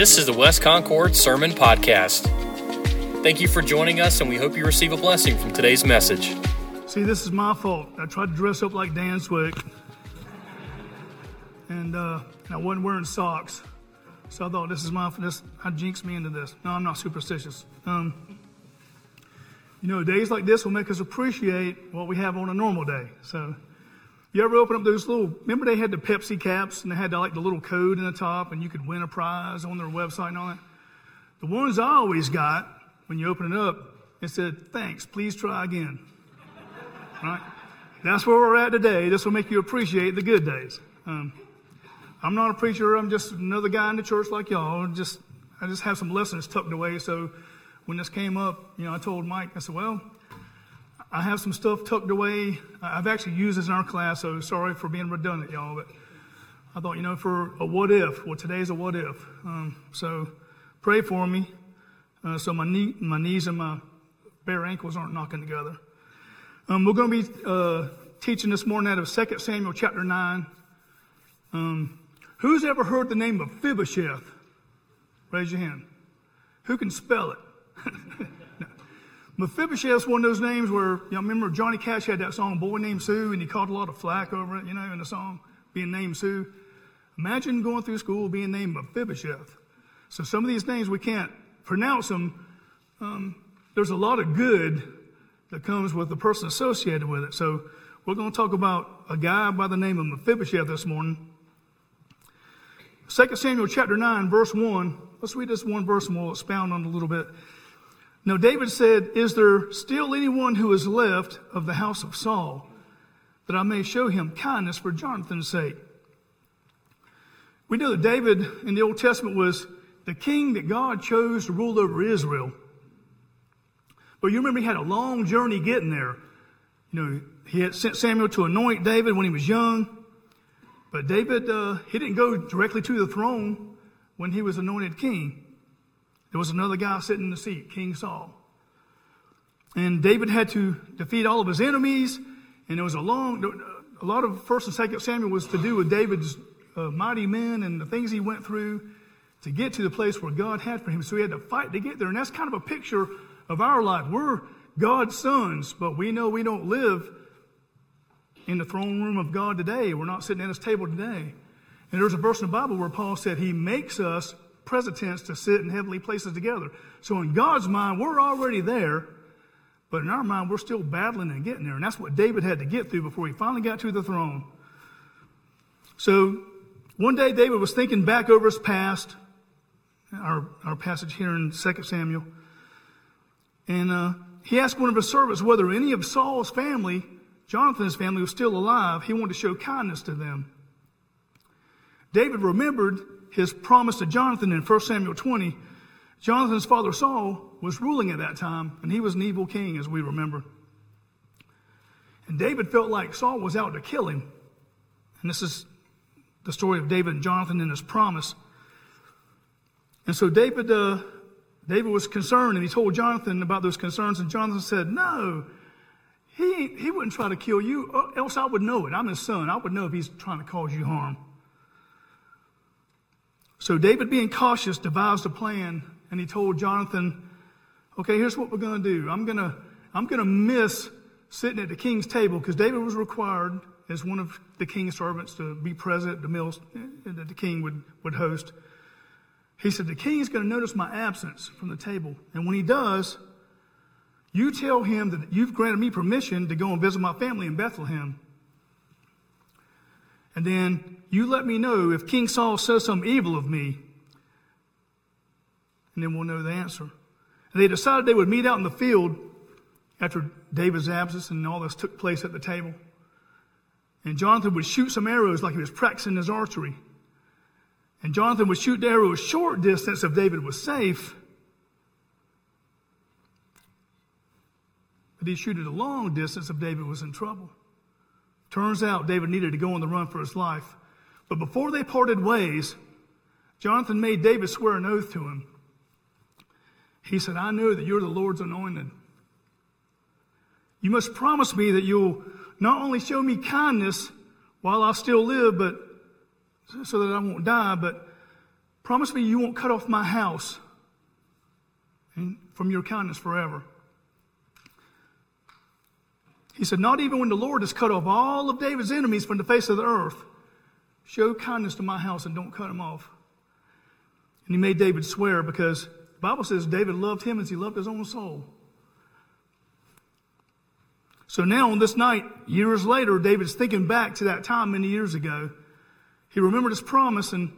This is the West Concord Sermon Podcast. Thank you for joining us, and we hope you receive a blessing from today's message. See, this is my fault. I tried to dress up like Dan Swick, and uh, I wasn't wearing socks. So I thought this is my this. I jinxed me into this. No, I'm not superstitious. Um, you know, days like this will make us appreciate what we have on a normal day. So, you ever open up those little? Remember they had the Pepsi caps and they had the, like the little code in the top, and you could win a prize on their website and all that. The ones I always got when you open it up, it said, "Thanks, please try again." right? That's where we're at today. This will make you appreciate the good days. Um, I'm not a preacher. I'm just another guy in the church like y'all. Just I just have some lessons tucked away. So when this came up, you know, I told Mike. I said, "Well, I have some stuff tucked away. I've actually used this in our class. So sorry for being redundant, y'all. But I thought, you know, for a what if. Well, today's a what if. Um, so pray for me, uh, so my knee, my knees and my bare ankles aren't knocking together. Um, we're going to be uh, teaching this morning out of 2 Samuel chapter 9. Um, Who's ever heard the name of Mephibosheth? Raise your hand. Who can spell it? Mephibosheth's one of those names where, you know, remember Johnny Cash had that song, Boy Named Sue, and he caught a lot of flack over it, you know, in the song, being named Sue. Imagine going through school being named Mephibosheth. So some of these names we can't pronounce them. Um, there's a lot of good that comes with the person associated with it. So we're going to talk about a guy by the name of Mephibosheth this morning. 2 Samuel chapter 9, verse 1. Let's read this one verse and we'll expound on it a little bit. Now, David said, Is there still anyone who is left of the house of Saul that I may show him kindness for Jonathan's sake? We know that David in the Old Testament was the king that God chose to rule over Israel. But you remember he had a long journey getting there. You know, he had sent Samuel to anoint David when he was young. But David, uh, he didn't go directly to the throne when he was anointed king. There was another guy sitting in the seat, King Saul. And David had to defeat all of his enemies. And there was a long, a lot of First and Second Samuel was to do with David's uh, mighty men and the things he went through to get to the place where God had for him. So he had to fight to get there. And that's kind of a picture of our life. We're God's sons, but we know we don't live in the throne room of God today. We're not sitting at his table today. And there's a verse in the Bible where Paul said he makes us present tense to sit in heavenly places together. So in God's mind, we're already there, but in our mind, we're still battling and getting there. And that's what David had to get through before he finally got to the throne. So one day David was thinking back over his past, our, our passage here in 2 Samuel, and uh, he asked one of his servants whether any of Saul's family Jonathan's family was still alive, he wanted to show kindness to them. David remembered his promise to Jonathan in 1 Samuel 20. Jonathan's father Saul was ruling at that time, and he was an evil king, as we remember. And David felt like Saul was out to kill him. And this is the story of David and Jonathan and his promise. And so David, uh, David was concerned, and he told Jonathan about those concerns, and Jonathan said, No, he, he wouldn't try to kill you, else I would know it. I'm his son. I would know if he's trying to cause you harm. So David, being cautious, devised a plan, and he told Jonathan, okay, here's what we're going to do. I'm going to, I'm going to miss sitting at the king's table because David was required as one of the king's servants to be present at the meals eh, that the king would, would host. He said, the king's going to notice my absence from the table. And when he does, you tell him that you've granted me permission to go and visit my family in Bethlehem. And then you let me know if King Saul says some evil of me. And then we'll know the answer. And they decided they would meet out in the field after David's absence and all this took place at the table. And Jonathan would shoot some arrows like he was practicing his archery. And Jonathan would shoot the arrow a short distance if David was safe. But he'd shoot at a long distance if David was in trouble. Turns out David needed to go on the run for his life. But before they parted ways, Jonathan made David swear an oath to him. He said, I know that you're the Lord's anointed. You must promise me that you'll not only show me kindness while I still live, but so that I won't die, but Promise me you won't cut off my house from your kindness forever. He said, Not even when the Lord has cut off all of David's enemies from the face of the earth, show kindness to my house and don't cut them off. And he made David swear because the Bible says David loved him as he loved his own soul. So now on this night, years later, David's thinking back to that time many years ago. He remembered his promise, and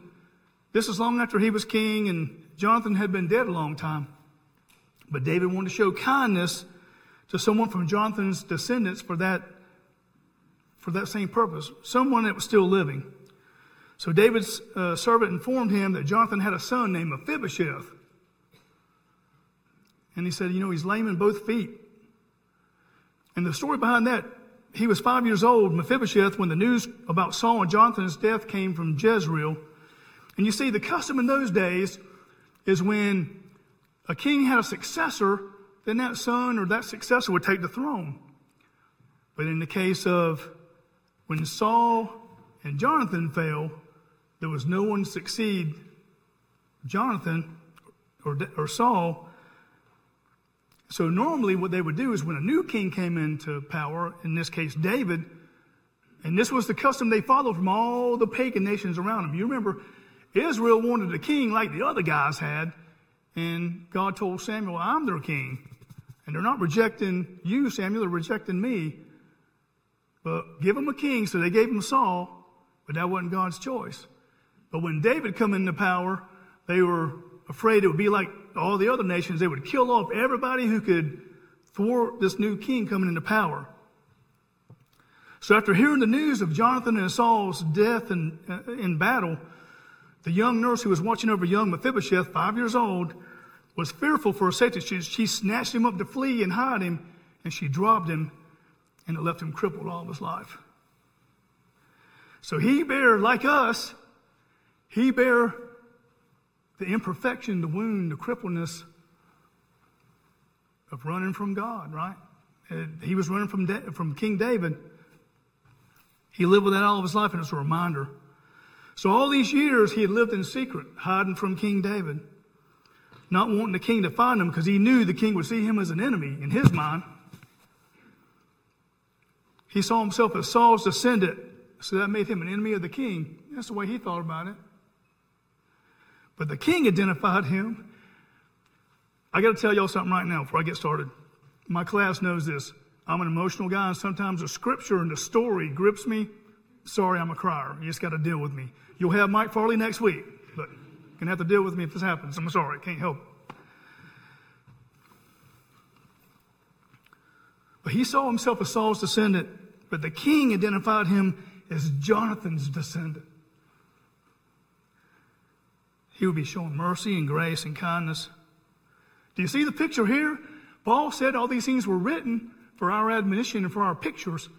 this is long after he was king, and Jonathan had been dead a long time. But David wanted to show kindness to someone from Jonathan's descendants for that, for that same purpose, someone that was still living. So David's uh, servant informed him that Jonathan had a son named Mephibosheth. And he said, You know, he's lame in both feet. And the story behind that, he was five years old, Mephibosheth, when the news about Saul and Jonathan's death came from Jezreel. And you see, the custom in those days is when a king had a successor, then that son or that successor would take the throne. But in the case of when Saul and Jonathan fell, there was no one to succeed Jonathan or, or Saul so normally what they would do is when a new king came into power, in this case David, and this was the custom they followed from all the pagan nations around them. You remember, Israel wanted a king like the other guys had, and God told Samuel, I'm their king. And they're not rejecting you, Samuel, they're rejecting me. But give them a king, so they gave him Saul, but that wasn't God's choice. But when David come into power, they were afraid it would be like all the other nations. They would kill off everybody who could thwart this new king coming into power. So after hearing the news of Jonathan and Saul's death in, in battle, the young nurse who was watching over young Mephibosheth, five years old, was fearful for her safety. She, she snatched him up to flee and hide him, and she dropped him, and it left him crippled all of his life. So he bare, like us, he bare the imperfection, the wound, the crippledness of running from God, right? He was running from, from King David. He lived with that all of his life, and it's a reminder. So all these years he had lived in secret, hiding from King David, not wanting the king to find him because he knew the king would see him as an enemy in his mind. He saw himself as Saul's descendant, so that made him an enemy of the king. That's the way he thought about it. But the king identified him. I got to tell y'all something right now before I get started. My class knows this. I'm an emotional guy, and sometimes the scripture and the story grips me. Sorry, I'm a crier. You just got to deal with me. You'll have Mike Farley next week, going to have to deal with me if this happens. I'm sorry, I can't help. But he saw himself as Saul's descendant, but the king identified him as Jonathan's descendant. He would be showing mercy and grace and kindness. Do you see the picture here? Paul said all these things were written for our admonition and for our pictures.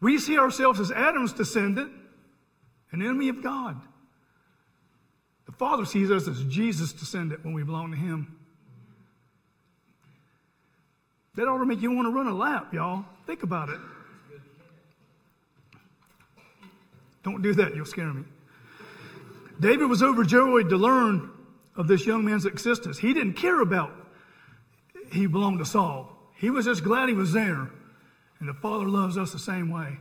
We see ourselves as Adam's descendant, an enemy of God. The Father sees us as Jesus' descendant when we belong to Him. That ought to make you want to run a lap, y'all. Think about it. Don't do that, you'll scare me. David was overjoyed to learn of this young man's existence. He didn't care about he belonged to Saul. He was just glad he was there. And the Father loves us the same way.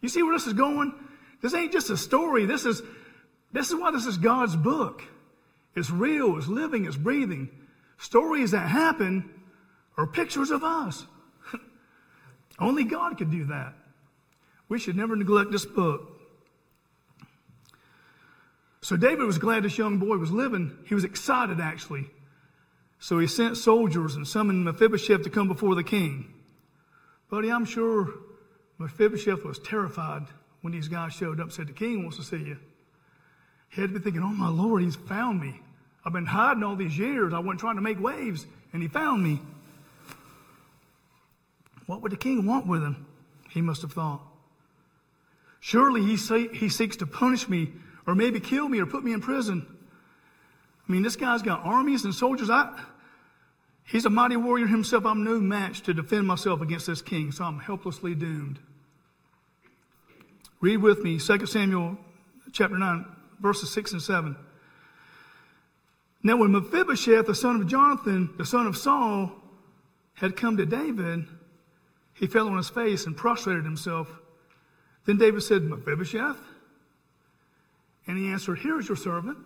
You see where this is going? This ain't just a story. This is, this is why this is God's book. It's real, it's living, it's breathing. Stories that happen are pictures of us. Only God could do that. We should never neglect this book. So David was glad this young boy was living. He was excited, actually. So he sent soldiers and summoned Mephibosheth to come before the king. Buddy, I'm sure Mephibosheth was terrified when these guys showed up said, The king wants to see you. He had to be thinking, Oh my Lord, he's found me. I've been hiding all these years. I wasn't trying to make waves, and he found me. What would the king want with him? He must have thought. Surely he, say, he seeks to punish me or maybe kill me or put me in prison. I mean, this guy's got armies and soldiers. I, he's a mighty warrior himself. I'm no match to defend myself against this king, so I'm helplessly doomed. Read with me 2 Samuel chapter 9, verses 6 and 7. Now, when Mephibosheth, the son of Jonathan, the son of Saul, had come to David, he fell on his face and prostrated himself. Then David said, Mephibosheth? And he answered, Here is your servant.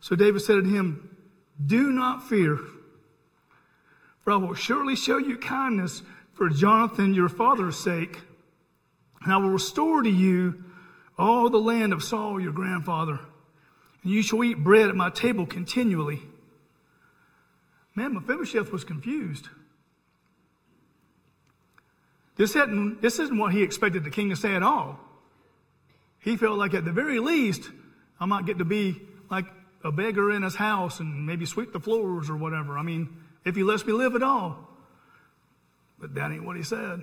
So David said to him, Do not fear, for I will surely show you kindness for Jonathan your father's sake, and I will restore to you all the land of Saul your grandfather, and you shall eat bread at my table continually. Man, Mephibosheth was confused. This, hadn't, this isn't what he expected the king to say at all. He felt like at the very least, I might get to be like a beggar in his house and maybe sweep the floors or whatever. I mean, if he lets me live at all. But that ain't what he said.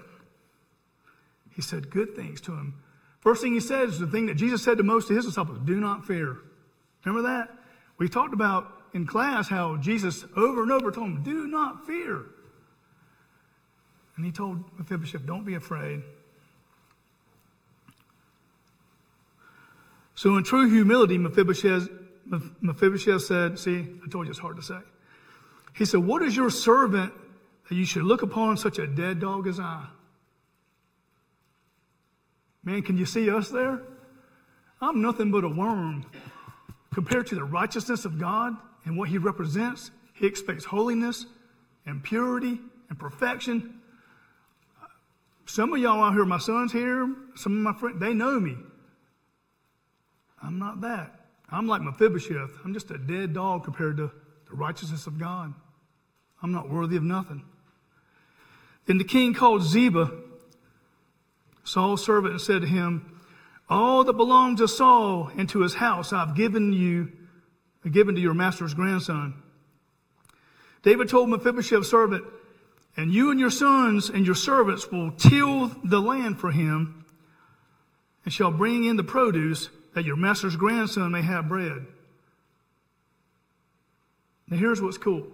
He said good things to him. First thing he said is the thing that Jesus said to most of his disciples do not fear. Remember that? We talked about in class how Jesus over and over told him, do not fear. And he told Mephibosheth, don't be afraid. So, in true humility, Mephibosheth, Mephibosheth said, See, I told you it's hard to say. He said, What is your servant that you should look upon such a dead dog as I? Man, can you see us there? I'm nothing but a worm. Compared to the righteousness of God and what He represents, He expects holiness and purity and perfection. Some of y'all out here, my son's here, some of my friends, they know me. I'm not that. I'm like Mephibosheth. I'm just a dead dog compared to the righteousness of God. I'm not worthy of nothing. Then the king called Ziba, Saul's servant, said to him, All that belongs to Saul and to his house I've given you, given to your master's grandson. David told Mephibosheth's servant, And you and your sons and your servants will till the land for him, and shall bring in the produce that your master's grandson may have bread. Now, here's what's cool.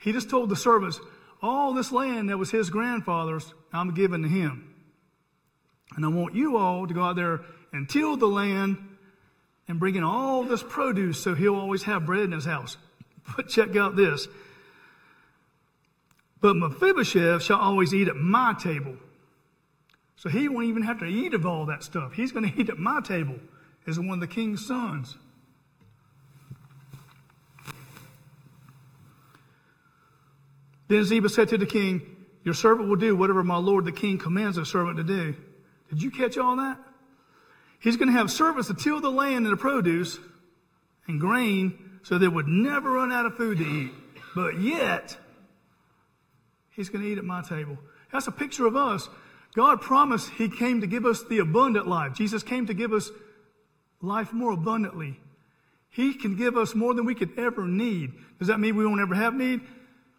He just told the servants, all this land that was his grandfather's, I'm giving to him. And I want you all to go out there and till the land and bring in all this produce so he'll always have bread in his house. But check out this. But Mephibosheth shall always eat at my table. So he won't even have to eat of all that stuff. He's going to eat at my table as one of the king's sons. Then Ziba said to the king, Your servant will do whatever my lord the king commands a servant to do. Did you catch all that? He's going to have servants to till the land and the produce and grain so they would never run out of food to eat. But yet, he's going to eat at my table. That's a picture of us. God promised he came to give us the abundant life. Jesus came to give us life more abundantly. He can give us more than we could ever need. Does that mean we won't ever have need?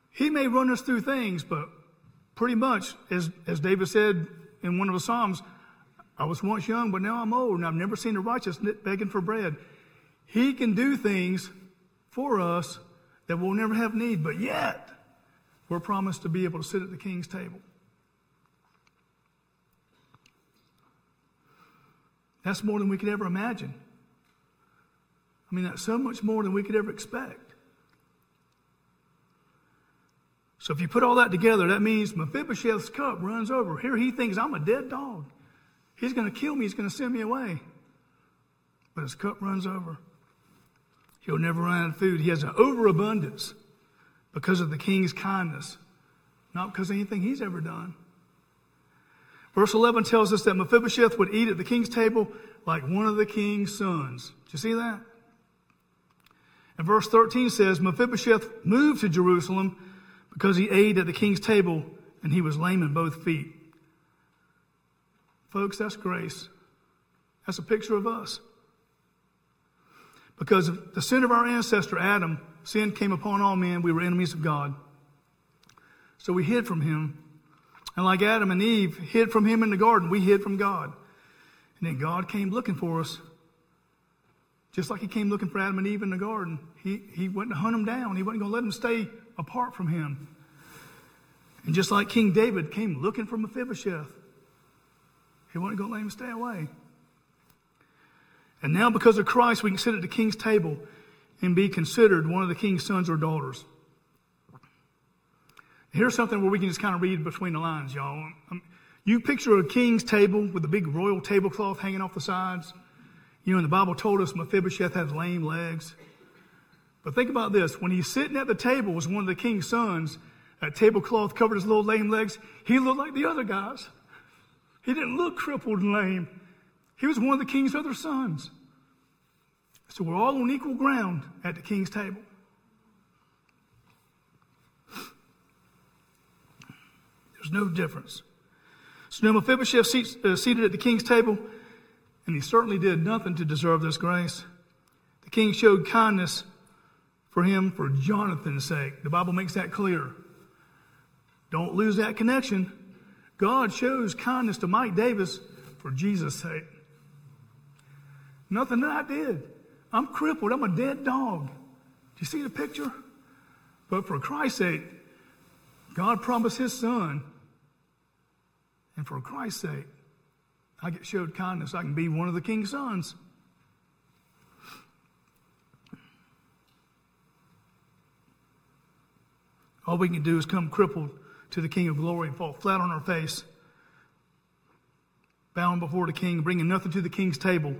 He may run us through things, but pretty much, as, as David said in one of the Psalms, I was once young, but now I'm old, and I've never seen the righteous begging for bread. He can do things for us that we'll never have need, but yet we're promised to be able to sit at the king's table. That's more than we could ever imagine. I mean, that's so much more than we could ever expect. So if you put all that together, that means Mephibosheth's cup runs over. Here he thinks I'm a dead dog. He's going to kill me. He's going to send me away. But his cup runs over. He'll never run out of food. He has an overabundance because of the king's kindness, not because of anything he's ever done. Verse 11 tells us that Mephibosheth would eat at the king's table like one of the king's sons. Do you see that? And verse 13 says Mephibosheth moved to Jerusalem because he ate at the king's table and he was lame in both feet. Folks, that's grace. That's a picture of us. Because of the sin of our ancestor Adam, sin came upon all men. We were enemies of God. So we hid from him. And like Adam and Eve hid from him in the garden, we hid from God. And then God came looking for us. Just like he came looking for Adam and Eve in the garden. He, he wasn't to hunt them down. He wasn't going to let them stay apart from him. And just like King David came looking for Mephibosheth, he wasn't going to let him stay away. And now, because of Christ, we can sit at the king's table and be considered one of the king's sons or daughters. Here's something where we can just kind of read between the lines, y'all. Um, you picture a king's table with a big royal tablecloth hanging off the sides. You know, and the Bible told us Mephibosheth has lame legs. But think about this. When he's sitting at the table as one of the king's sons, that tablecloth covered his little lame legs, he looked like the other guys. He didn't look crippled and lame. He was one of the king's other sons. So we're all on equal ground at the king's table. There's no difference. So now Mephibosheth seats, uh, seated at the king's table, and he certainly did nothing to deserve this grace. The king showed kindness for him for Jonathan's sake. The Bible makes that clear. Don't lose that connection. God shows kindness to Mike Davis for Jesus' sake. Nothing that I did. I'm crippled. I'm a dead dog. Do you see the picture? But for Christ's sake, God promised his son. And for Christ's sake, I get showed kindness. I can be one of the king's sons. All we can do is come crippled to the King of glory and fall flat on our face, bowing before the King, bringing nothing to the King's table.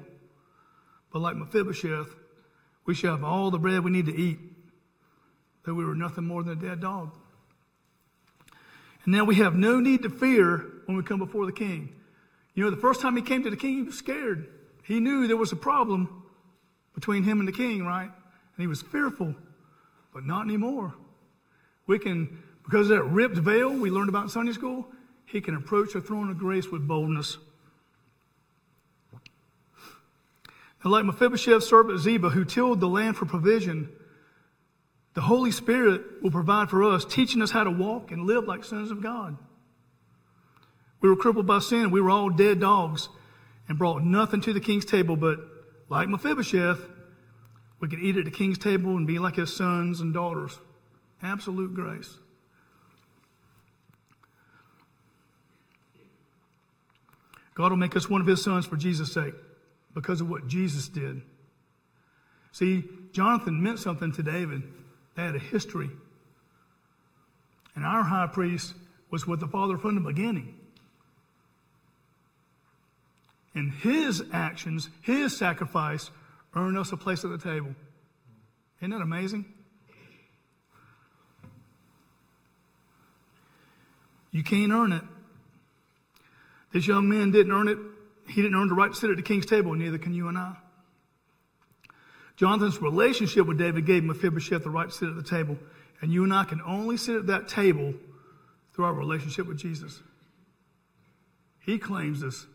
But like Mephibosheth, we shall have all the bread we need to eat, though we were nothing more than a dead dog. And now we have no need to fear when we come before the king. You know, the first time he came to the king, he was scared. He knew there was a problem between him and the king, right? And he was fearful, but not anymore. We can, because of that ripped veil we learned about in Sunday school, he can approach the throne of grace with boldness. And like Mephibosheth's servant Ziba, who tilled the land for provision, the Holy Spirit will provide for us, teaching us how to walk and live like sons of God. We were crippled by sin. We were all dead dogs and brought nothing to the king's table, but like Mephibosheth, we could eat at the king's table and be like his sons and daughters. Absolute grace. God will make us one of his sons for Jesus' sake because of what Jesus did. See, Jonathan meant something to David. They had a history. And our high priest was with the Father from the beginning. And his actions, his sacrifice, earned us a place at the table. Isn't that amazing? You can't earn it. This young man didn't earn it. He didn't earn the right to sit at the king's table, neither can you and I. Jonathan's relationship with David gave Mephibosheth the right to sit at the table. And you and I can only sit at that table through our relationship with Jesus. He claims this.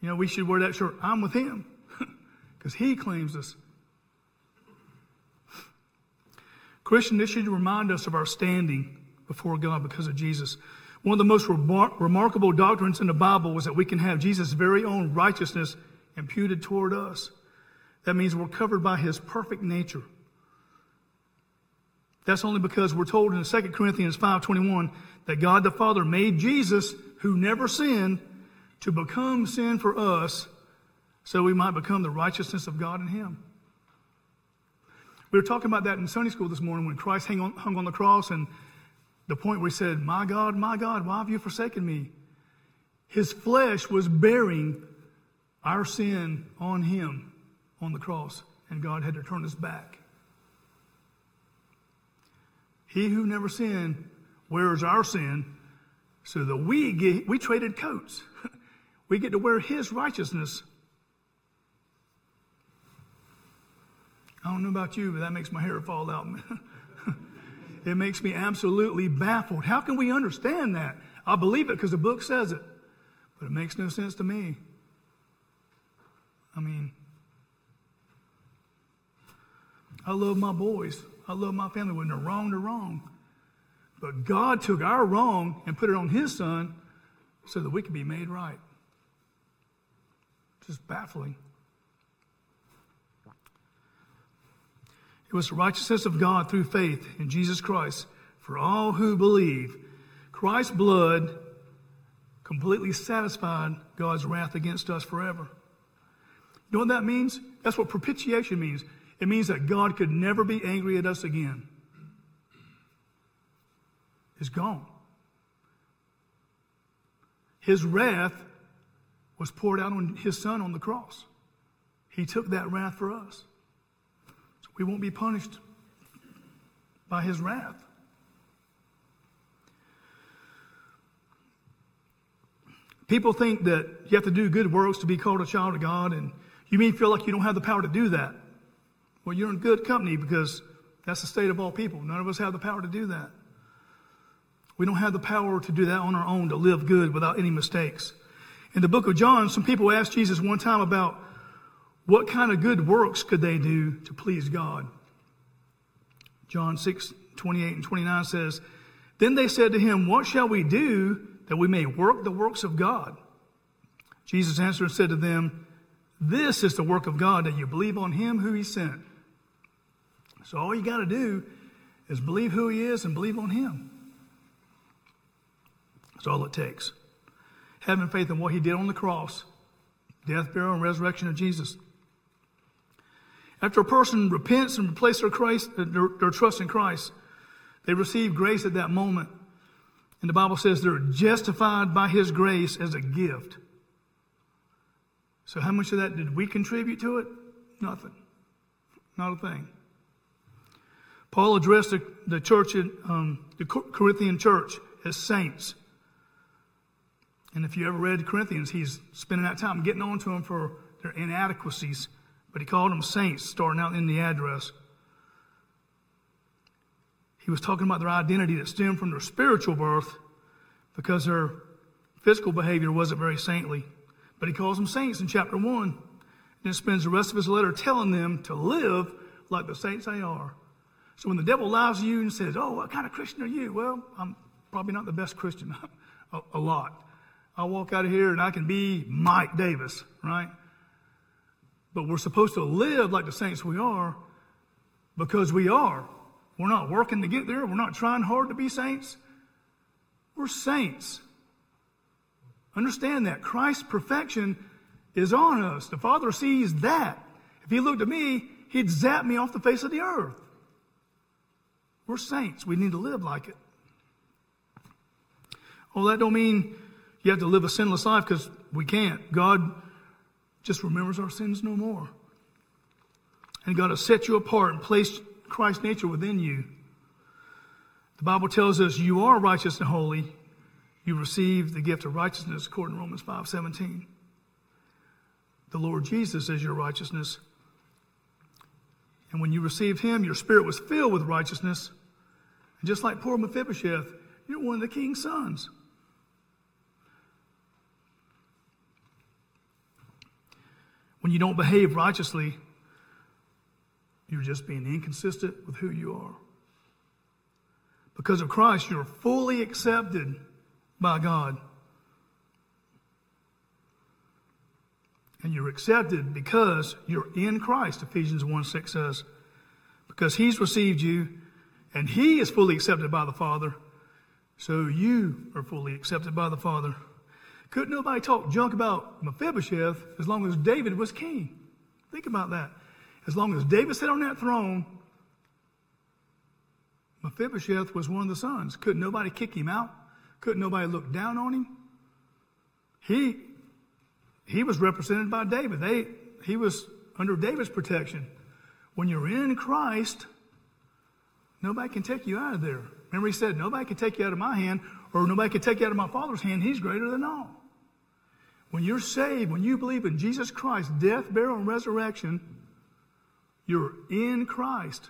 You know, we should wear that shirt. I'm with him because he claims this. Christian, this should remind us of our standing before God because of Jesus. One of the most remar- remarkable doctrines in the Bible was that we can have Jesus' very own righteousness imputed toward us. That means we're covered by his perfect nature. That's only because we're told in 2 Corinthians 5:21 that God the Father made Jesus, who never sinned, to become sin for us so we might become the righteousness of God in him. We were talking about that in Sunday school this morning when Christ hung on, hung on the cross and the point where he said, My God, my God, why have you forsaken me? His flesh was bearing our sin on him on the cross, and God had to turn his back. He who never sinned wears our sin so that we get, we traded coats. we get to wear his righteousness. I don't know about you, but that makes my hair fall out. it makes me absolutely baffled. How can we understand that? I believe it because the book says it, but it makes no sense to me. I mean, I love my boys. I love my family when they're wrong, they're wrong. But God took our wrong and put it on His Son so that we could be made right. Just baffling. Was the righteousness of God through faith in Jesus Christ for all who believe. Christ's blood completely satisfied God's wrath against us forever. You know what that means? That's what propitiation means. It means that God could never be angry at us again. It's gone. His wrath was poured out on his son on the cross. He took that wrath for us. We won't be punished by his wrath. People think that you have to do good works to be called a child of God, and you may feel like you don't have the power to do that. Well, you're in good company because that's the state of all people. None of us have the power to do that. We don't have the power to do that on our own, to live good without any mistakes. In the book of John, some people asked Jesus one time about what kind of good works could they do to please God. John 6, 28 and 29 says, Then they said to him, What shall we do that we may work the works of God? Jesus answered and said to them, This is the work of God, that you believe on him who he sent. So all you got to do is believe who he is and believe on him. That's all it takes. Having faith in what he did on the cross, death, burial, and resurrection of Jesus. After a person repents and replaces their, Christ, their, their trust in Christ, they receive grace at that moment. And the Bible says they're justified by his grace as a gift. So, how much of that did we contribute to it? Nothing. Not a thing. Paul addressed the, the church, in, um, the Corinthian church, as saints. And if you ever read Corinthians, he's spending that time getting on to them for their inadequacies, but he called them saints starting out in the address. He was talking about their identity that stemmed from their spiritual birth because their physical behavior wasn't very saintly. But he calls them saints in chapter 1. And then spends the rest of his letter telling them to live like the saints they are. So when the devil lies to you and says, Oh, what kind of Christian are you? Well, I'm probably not the best Christian, a, a lot. I'll walk out of here and I can be Mike Davis, right? But we're supposed to live like the saints we are because we are. We're not working to get there. We're not trying hard to be saints. We're saints. Understand that. Christ's perfection is on us. The Father sees that. If He looked at me, He'd zap me off the face of the earth. We're saints. We need to live like it. Well, that don't mean you have to live a sinless life because we can't. God just remembers our sins no more. And God has set you apart and placed Christ's nature within you. The Bible tells us you are righteous and holy. You receive the gift of righteousness according to Romans 5 17. The Lord Jesus is your righteousness. And when you received him, your spirit was filled with righteousness. And just like poor Mephibosheth, you're one of the king's sons. When you don't behave righteously, you're just being inconsistent with who you are. Because of Christ, you're fully accepted by God. And you're accepted because you're in Christ, Ephesians 1 6 says. Because He's received you and He is fully accepted by the Father, so you are fully accepted by the Father. Couldn't nobody talk junk about Mephibosheth as long as David was king. Think about that. As long as David sat on that throne, Mephibosheth was one of the sons. Couldn't nobody kick him out? Couldn't nobody look down on him? He, he was represented by David. They, he was under David's protection. When you're in Christ, nobody can take you out of there. Remember, he said, Nobody can take you out of my hand, or nobody can take you out of my Father's hand. He's greater than all. When you're saved, when you believe in Jesus Christ, death, burial, and resurrection, you're in Christ.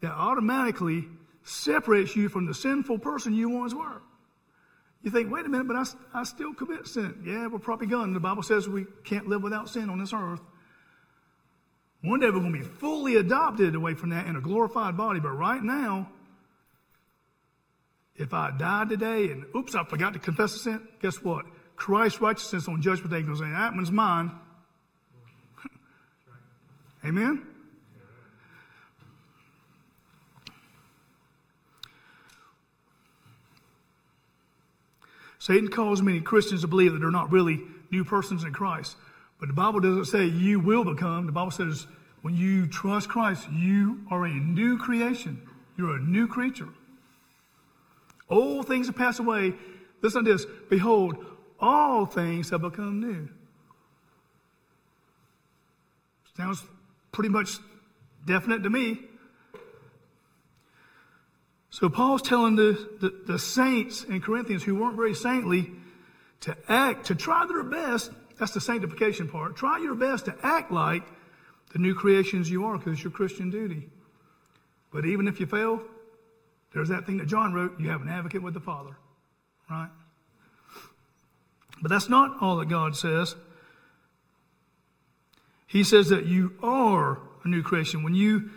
That automatically separates you from the sinful person you once were. You think, wait a minute, but I, I still commit sin. Yeah, we're probably going. The Bible says we can't live without sin on this earth. One day we're going to be fully adopted away from that in a glorified body, but right now, if I died today and oops, I forgot to confess a sin, guess what? Christ's righteousness on judgment day goes, that one's mine. Amen? Satan calls many Christians to believe that they're not really new persons in Christ. But the Bible doesn't say you will become. The Bible says when you trust Christ, you are a new creation. You're a new creature. Old things have passed away. Listen to this. Behold, all things have become new. Sounds pretty much definite to me. So Paul's telling the, the, the, saints in Corinthians who weren't very saintly to act, to try their best. That's the sanctification part. Try your best to act like the new creations you are because it's your Christian duty. But even if you fail, there's that thing that John wrote you have an advocate with the Father, right? But that's not all that God says. He says that you are a new creation. When you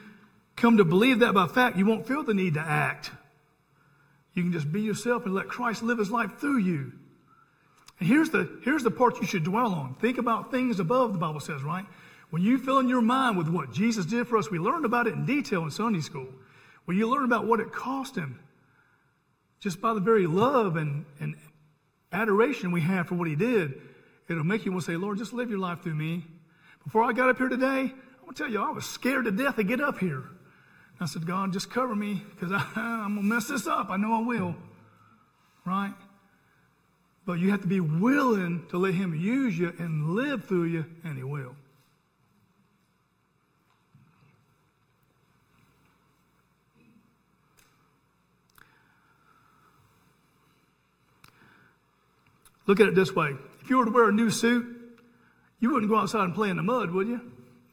come to believe that by fact, you won't feel the need to act. You can just be yourself and let Christ live his life through you. And here's the, here's the part you should dwell on. Think about things above, the Bible says, right? When you fill in your mind with what Jesus did for us, we learned about it in detail in Sunday school. When you learn about what it cost him, just by the very love and, and adoration we have for what he did, it'll make you want to say, Lord, just live your life through me. Before I got up here today, I'm going to tell you, I was scared to death to get up here. I said, God, just cover me because I'm going to mess this up. I know I will. Right? But you have to be willing to let Him use you and live through you, and He will. Look at it this way. If you were to wear a new suit, you wouldn't go outside and play in the mud, would you?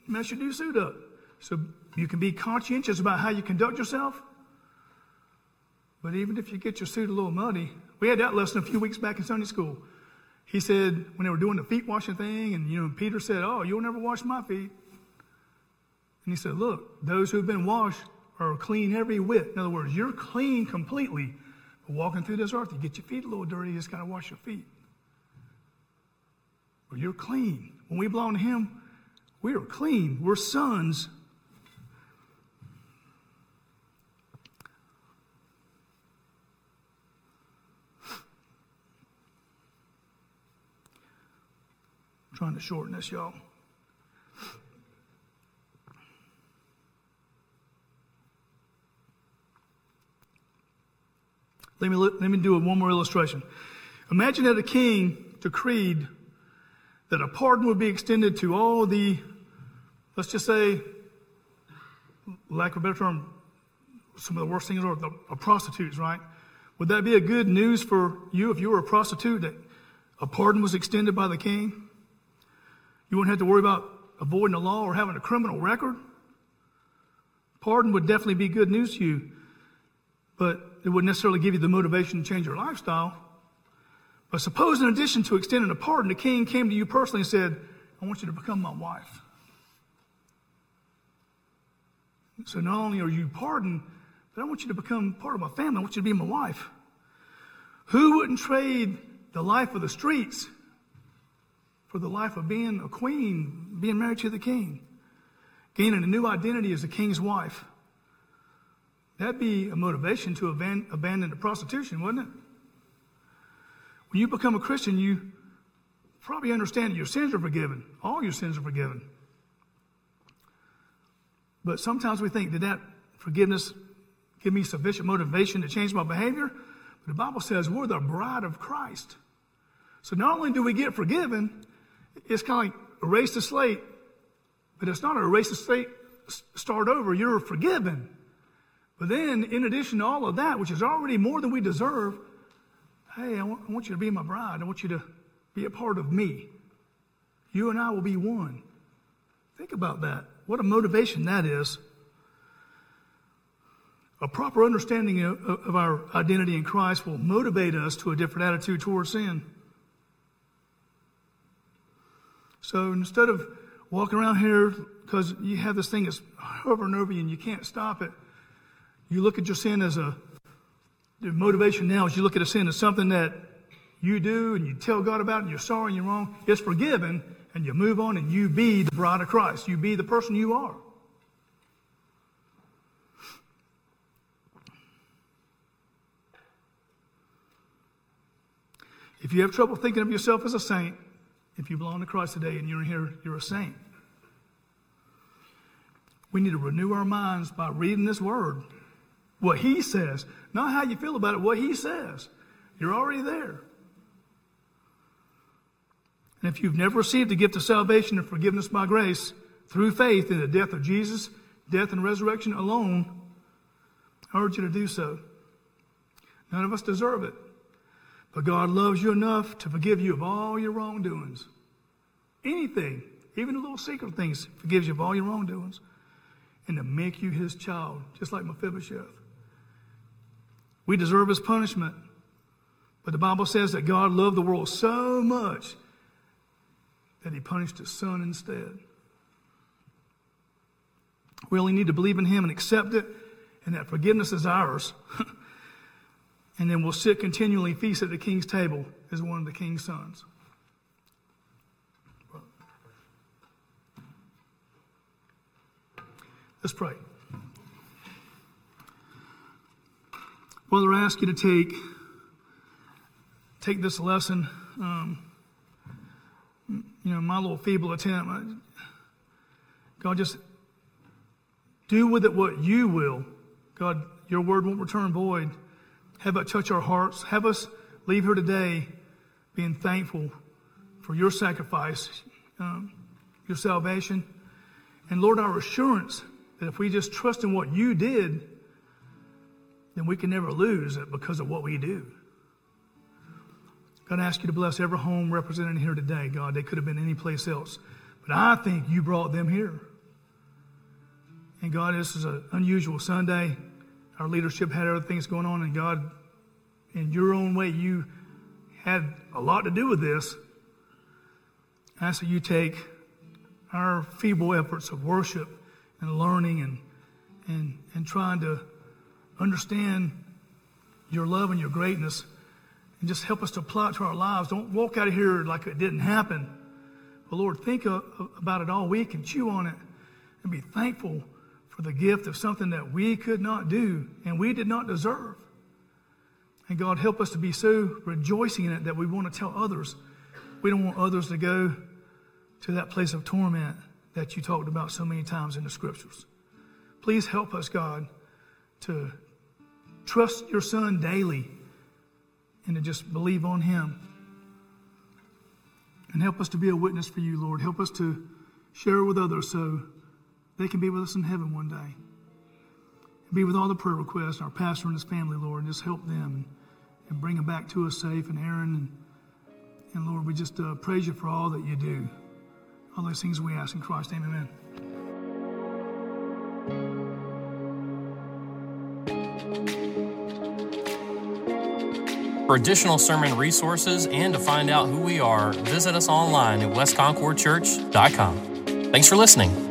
Mess your new suit up. So you can be conscientious about how you conduct yourself. But even if you get your suit a little muddy, we had that lesson a few weeks back in Sunday school. He said, when they were doing the feet washing thing, and you know, Peter said, Oh, you'll never wash my feet. And he said, Look, those who have been washed are clean every whit. In other words, you're clean completely. But walking through this earth, you get your feet a little dirty, you just got to wash your feet. But you're clean. When we belong to Him, we are clean. We're sons. I'm trying to shorten this, y'all. Let me, let me do one more illustration. Imagine that a king decreed that a pardon would be extended to all the, let's just say, lack of a better term, some of the worst things are the are prostitutes, right? Would that be a good news for you if you were a prostitute that a pardon was extended by the king? You wouldn't have to worry about avoiding the law or having a criminal record. Pardon would definitely be good news to you, but it wouldn't necessarily give you the motivation to change your lifestyle. But suppose, in addition to extending a pardon, the king came to you personally and said, I want you to become my wife. So not only are you pardoned, but I want you to become part of my family. I want you to be my wife. Who wouldn't trade the life of the streets for the life of being a queen, being married to the king, gaining a new identity as the king's wife? That'd be a motivation to abandon the prostitution, wouldn't it? When you become a Christian, you probably understand that your sins are forgiven. All your sins are forgiven. But sometimes we think, did that forgiveness give me sufficient motivation to change my behavior? But the Bible says we're the bride of Christ. So not only do we get forgiven, it's kind of like erase the slate, but it's not a erase the slate, start over. You're forgiven. But then, in addition to all of that, which is already more than we deserve, Hey, I want, I want you to be my bride. I want you to be a part of me. You and I will be one. Think about that. What a motivation that is. A proper understanding of, of, our identity in Christ will motivate us to a different attitude towards sin. So instead of walking around here because you have this thing that's hovering over you and you can't stop it, you look at your sin as a the motivation now is you look at a sin as something that you do and you tell God about and you're sorry and you're wrong. It's forgiven and you move on and you be the bride of Christ. You be the person you are. If you have trouble thinking of yourself as a saint, If you belong to Christ today and you're here, you're a saint. We need to renew our minds by reading this word. What he says, not how you feel about it, what he says. You're already there. And if you've never received the gift of salvation and forgiveness by grace through faith in the death of Jesus, death and resurrection alone, I urge you to do so. None of us deserve it. But God loves you enough to forgive you of all your wrongdoings. Anything, even the little secret things, forgives you of all your wrongdoings. And to make you his child, just like Mephibosheth. We deserve his punishment. But the Bible says that God loved the world so much that he punished his son instead. We only need to believe in him and accept it, and that forgiveness is ours. and then we'll sit continually feast at the king's table as one of the king's sons. Let's pray. Father, I ask you to take take this lesson. Um, you know, my little feeble attempt. God, just do with it what you will. God, your word won't return void. Have it touch our hearts. Have us leave here today being thankful for your sacrifice, um, your salvation. And Lord, our assurance that if we just trust in what you did, then we can never lose it because of what we do. God, I ask you to bless every home represented here today, God. They could have been any place else. But I think you brought them here. And God, this is an unusual Sunday. Our leadership had other things going on, and God, in your own way, you had a lot to do with this. I ask that you take our feeble efforts of worship and learning and, and, and trying to understand your love and your greatness and just help us to apply it to our lives. Don't walk out of here like it didn't happen. But Lord, think about it all week and chew on it and be thankful for the gift of something that we could not do and we did not deserve. And God, help us to be so rejoicing in it that we want to tell others. We don't want others to go to that place of torment that you talked about so many times in the scriptures. Please help us, God, to trust your Son daily and to just believe on Him. And help us to be a witness for you, Lord. Help us to share with others so they can be with us in heaven one day. Be with all the prayer requests, our pastor and his family, Lord, and just help them and bring them back to us safe. And Aaron and, and Lord, we just uh, praise you for all that you do. All those things we ask in Christ's name, amen. For additional sermon resources and to find out who we are, visit us online at westconcordchurch.com. Thanks for listening.